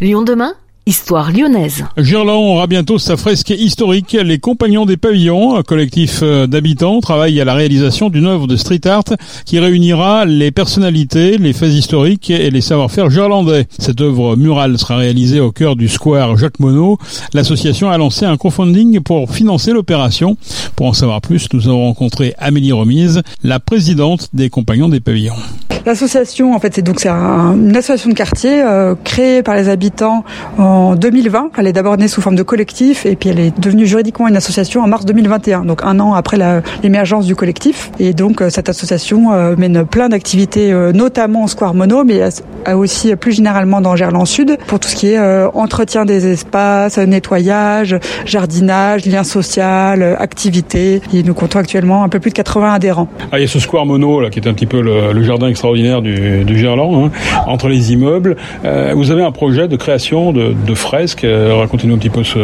Lyon demain Histoire lyonnaise. Gerland aura bientôt sa fresque historique. Les Compagnons des Pavillons, un collectif euh, d'habitants, travaillent à la réalisation d'une œuvre de street art qui réunira les personnalités, les faits historiques et les savoir-faire gerlandais. Cette œuvre murale sera réalisée au cœur du square Jacques Monod. L'association a lancé un crowdfunding pour financer l'opération. Pour en savoir plus, nous avons rencontré Amélie Remise, la présidente des Compagnons des Pavillons. L'association, en fait, c'est donc c'est une association de quartier euh, créée par les habitants en 2020. Elle est d'abord née sous forme de collectif et puis elle est devenue juridiquement une association en mars 2021, donc un an après l'émergence du collectif. Et donc euh, cette association euh, mène plein d'activités, notamment au Square Mono, mais aussi plus généralement dans Gerland Sud pour tout ce qui est entretien des espaces, nettoyage, jardinage, lien social, activités. Et nous comptons actuellement un peu plus de 80 adhérents. Ah, il y a ce Square Mono là qui est un petit peu le, le jardin extraordinaire du, du Gerland, hein, entre les immeubles. Euh, vous avez un projet de création de, de fresques. Euh, racontez-nous un petit peu ce,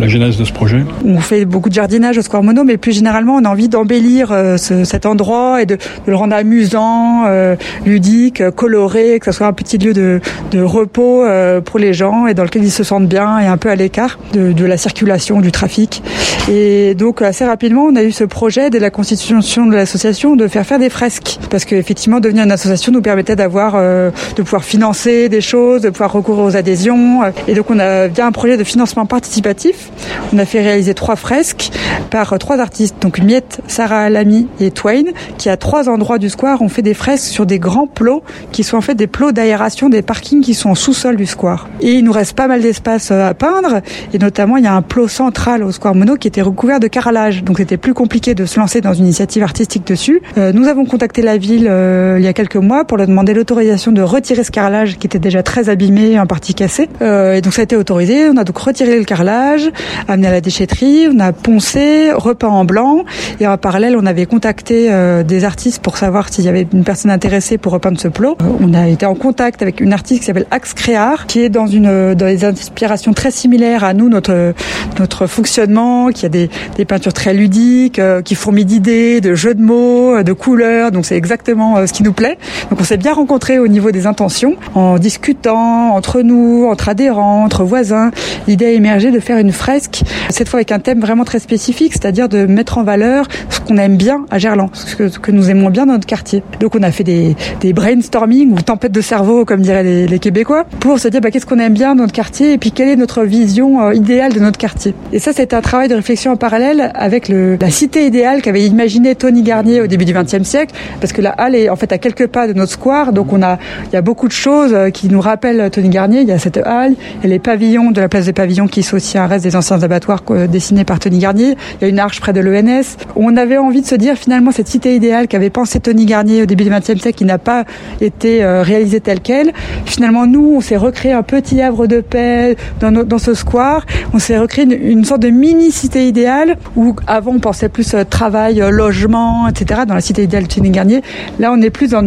la genèse de ce projet. On fait beaucoup de jardinage au Square Mono, mais plus généralement, on a envie d'embellir euh, ce, cet endroit et de, de, le rendre amusant, euh, ludique, coloré, que ce soit un petit lieu de, de repos pour les gens et dans lequel ils se sentent bien et un peu à l'écart de, de la circulation, du trafic. Et donc assez rapidement, on a eu ce projet dès la constitution de l'association de faire faire des fresques, parce qu'effectivement, devenir une association nous permettait d'avoir, euh, de pouvoir financer des choses, de pouvoir recourir aux adhésions. Et donc on a bien un projet de financement participatif. On a fait réaliser trois fresques par trois artistes, donc Miette, Sarah Alami et Twain, qui à trois endroits du square ont fait des fresques sur des grands plots qui sont en fait des plots d'aération des parkings qui sont en sous-sol du square. Et il nous reste pas mal d'espace euh, à peindre, et notamment il y a un plot central au square Mono qui était recouvert de carrelage, donc c'était plus compliqué de se lancer dans une initiative artistique dessus. Euh, nous avons contacté la ville euh, il y a quelques mois pour leur demander l'autorisation de retirer ce carrelage qui était déjà très abîmé, en partie cassé. Euh, et donc ça a été autorisé. On a donc retiré le carrelage, amené à la déchetterie, on a poncé, repeint en blanc. Et en parallèle, on avait contacté euh, des artistes pour savoir s'il y avait une personne intéressée pour repeindre ce plot. Euh, on a été en contact avec une artiste qui s'appelle Axe Créard, qui est dans une dans des inspirations très similaires à nous, notre notre fonctionnement, qui a des, des peintures très ludiques, qui fourmillent d'idées, de jeux de mots, de couleurs. Donc c'est exactement ce qui nous plaît. Donc on s'est bien rencontrés au niveau des intentions, en discutant entre nous, entre adhérents, entre voisins. L'idée a émergé de faire une fresque, cette fois avec un thème vraiment très spécifique, c'est-à-dire de mettre en valeur ce qu'on aime bien à Gerland, ce que, nous aimons bien dans notre quartier. Donc on a fait des, des brainstorming ou tempêtes de cerveau, comme diraient les, Québécois, pour se dire bah, qu'est-ce qu'on aime bien dans notre quartier et puis quelle est notre vision euh, idéale de notre quartier. Et ça, c'est un travail de réflexion en parallèle avec la cité idéale qu'avait imaginé Tony Garnier au début du XXe siècle, parce que la halle est en fait à quelques pas de notre square, donc on a, il y a beaucoup de choses euh, qui nous rappellent Tony Garnier. Il y a cette halle, il y a les pavillons de la place des pavillons qui sont aussi un reste des anciens abattoirs euh, dessinés par Tony Garnier. Il y a une arche près de l'ENS. On avait envie de se dire finalement cette cité idéale qu'avait pensé Tony Garnier au début du XXe siècle, qui n'a pas été euh, réalisée telle quelle. Finalement, nous, on s'est recréé un petit havre de paix dans, dans ce square. On s'est recréé une, une, sorte de mini cité idéale où avant on pensait plus travail, logement, etc. Dans la cité idéale de Tony Garnier, là on est plus dans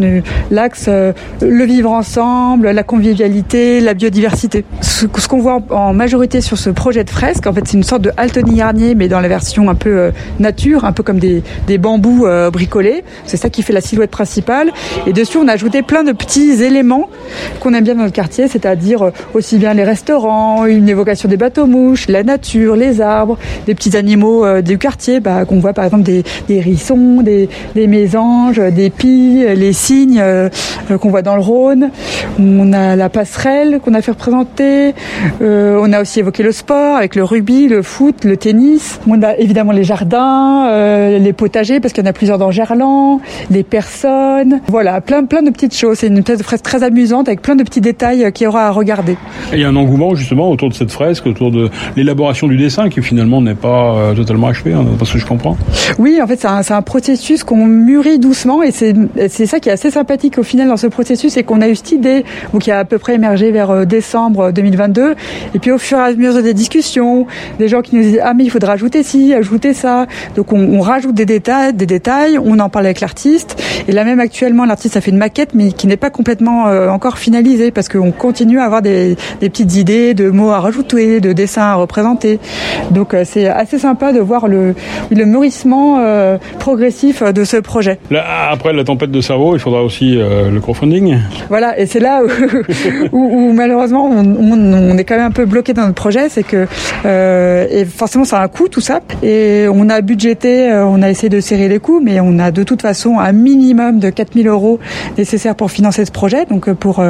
l'axe le vivre ensemble, la convivialité, la biodiversité. Ce, qu'on voit en, majorité sur ce projet de fresque, en fait, c'est une sorte de Altony Garnier, mais dans la version un peu euh, nature, un peu comme des, des bambous euh, bricolés. C'est ça qui fait la silhouette principale. Et dessus, on a ajouté plein de petits éléments qu'on aime bien dans notre quartier, c'est-à-dire euh, aussi bien les restaurants, une évocation des bateaux-mouches, la nature, les arbres, des petits animaux euh, du quartier, bah, qu'on voit par exemple des, des hérissons, des, des mésanges, des pies, les cygnes qu'on voit dans le Rhône. On a la passerelle qu'on a fait représenter. Euh, on a aussi évoqué le sport avec le rugby, le foot, le tennis. On a évidemment les jardins, euh, les potagers parce qu'il y en a plusieurs dans Gerland, les personnes. Voilà, plein plein de petites choses. C'est une fresque très amusante avec plein de petits détails qu'il y aura à regarder. Et il y a un engouement justement autour de cette fresque, autour de l'élaboration du dessin qui finalement n'est pas euh, totalement achevé, hein, parce que je comprends. Oui, en fait, c'est un, un, processus qu'on mûrit doucement et c'est ça qui est assez sympathique au final dans ce processus, c'est qu'on a eu cette idée ou qui a à peu près émergé vers euh, décembre 2022. Et puis au fur et à mesure des discussions, des gens qui nous disent ah mais il faudra ajouter ci, ajouter ça. Donc on, rajoute des détails, des détails. On en parle avec l'artiste. Et là même actuellement, l'artiste a fait une maquette, mais qui n'est pas complètement euh, encore finalisée parce qu'on continue à avoir des, petites idées de mots à rajouter, de dessins à représenter. Donc euh, c'est assez sympa de voir le, le mûrissement euh, progressif de ce projet. Là, après la tempête de cerveau, il faudra aussi le crowdfunding. Voilà, et c'est là où, malheureusement on, est quand même un peu bloqué dans notre projet, c'est que et forcément ça a un coût tout ça, et on a budgété, on a essayé de serrer les coûts, mais on a de toute façon un minimum de 4000 euros nécessaires pour financer ce projet, donc pour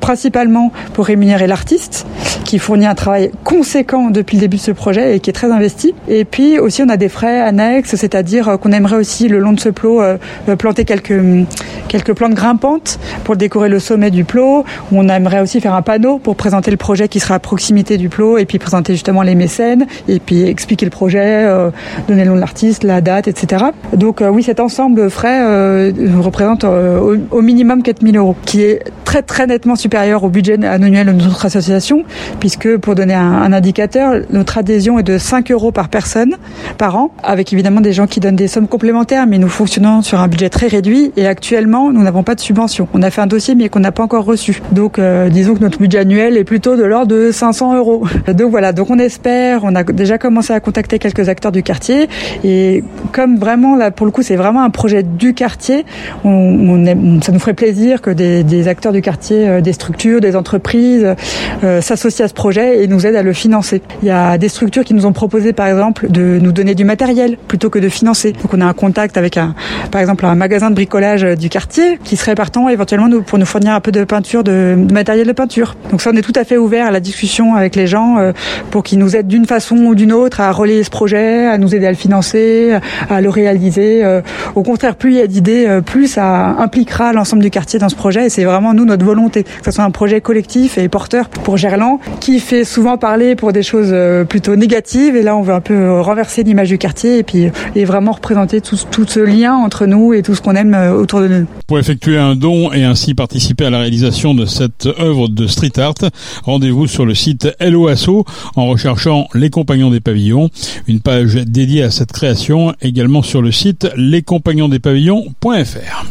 principalement pour rémunérer l'artiste qui fournit un travail conséquent depuis le début de ce projet et qui est très investi. Et puis aussi, on a des frais annexes, c'est-à-dire euh, qu'on aimerait aussi le long de ce plot euh, euh, planter quelques quelques plantes grimpantes pour décorer le sommet du plot. On aimerait aussi faire un panneau pour présenter le projet qui sera à proximité du plot et puis présenter justement les mécènes et puis expliquer le projet, donner le nom de l'artiste, la date, etc. Donc oui, cet ensemble frais représente au, minimum 4000 euros, qui est très très nettement supérieur au budget annuel de notre association puisque pour donner un, indicateur, notre adhésion est de 5 euros par personne par an, avec évidemment des gens qui donnent des sommes complémentaires, mais nous fonctionnons sur un budget très réduit et actuellement nous n'avons pas de subvention. On a fait un dossier mais qu'on n'a pas encore reçu. Donc euh, disons que notre budget annuel est plutôt de l'ordre de 500 euros. Donc voilà, donc on espère, on a déjà commencé à contacter quelques acteurs du quartier et comme vraiment là pour le coup c'est vraiment un projet du quartier, ça nous ferait plaisir que des, acteurs du quartier, euh, des structures, des entreprises euh, s'associent à ce projet et nous aident à le financer. Il y a des structures qui nous ont proposé par exemple de nous donner du matériel plutôt que de financer. Donc on a un contact avec un, par exemple un magasin de bricolage du quartier qui serait partant éventuellement pour nous fournir un peu de peinture, de, matériel de peinture. Donc ça on est tout à fait ouvert à la discussion avec les gens euh, pour qu'ils nous aident d'une façon ou d'une autre à relayer ce projet, à nous aider à le financer, à le réaliser. Euh, au contraire, plus il y a d'idées, euh, plus ça impliquera l'ensemble du quartier dans ce projet et c'est vraiment nous notre volonté que ce soit un projet collectif et porteur pour Gerland qui fait souvent parler pour des choses plutôt négatives. Et là, on veut un peu renverser l'image du quartier et puis et vraiment représenter tout, tout ce lien entre nous et tout ce qu'on aime autour de nous. Pour effectuer un don et ainsi participer à la réalisation de cette œuvre de street art, rendez-vous sur le site LOASO en recherchant Les Compagnons des Pavillons, une page dédiée à cette création également sur le site lescompagnonsdespavillons.fr.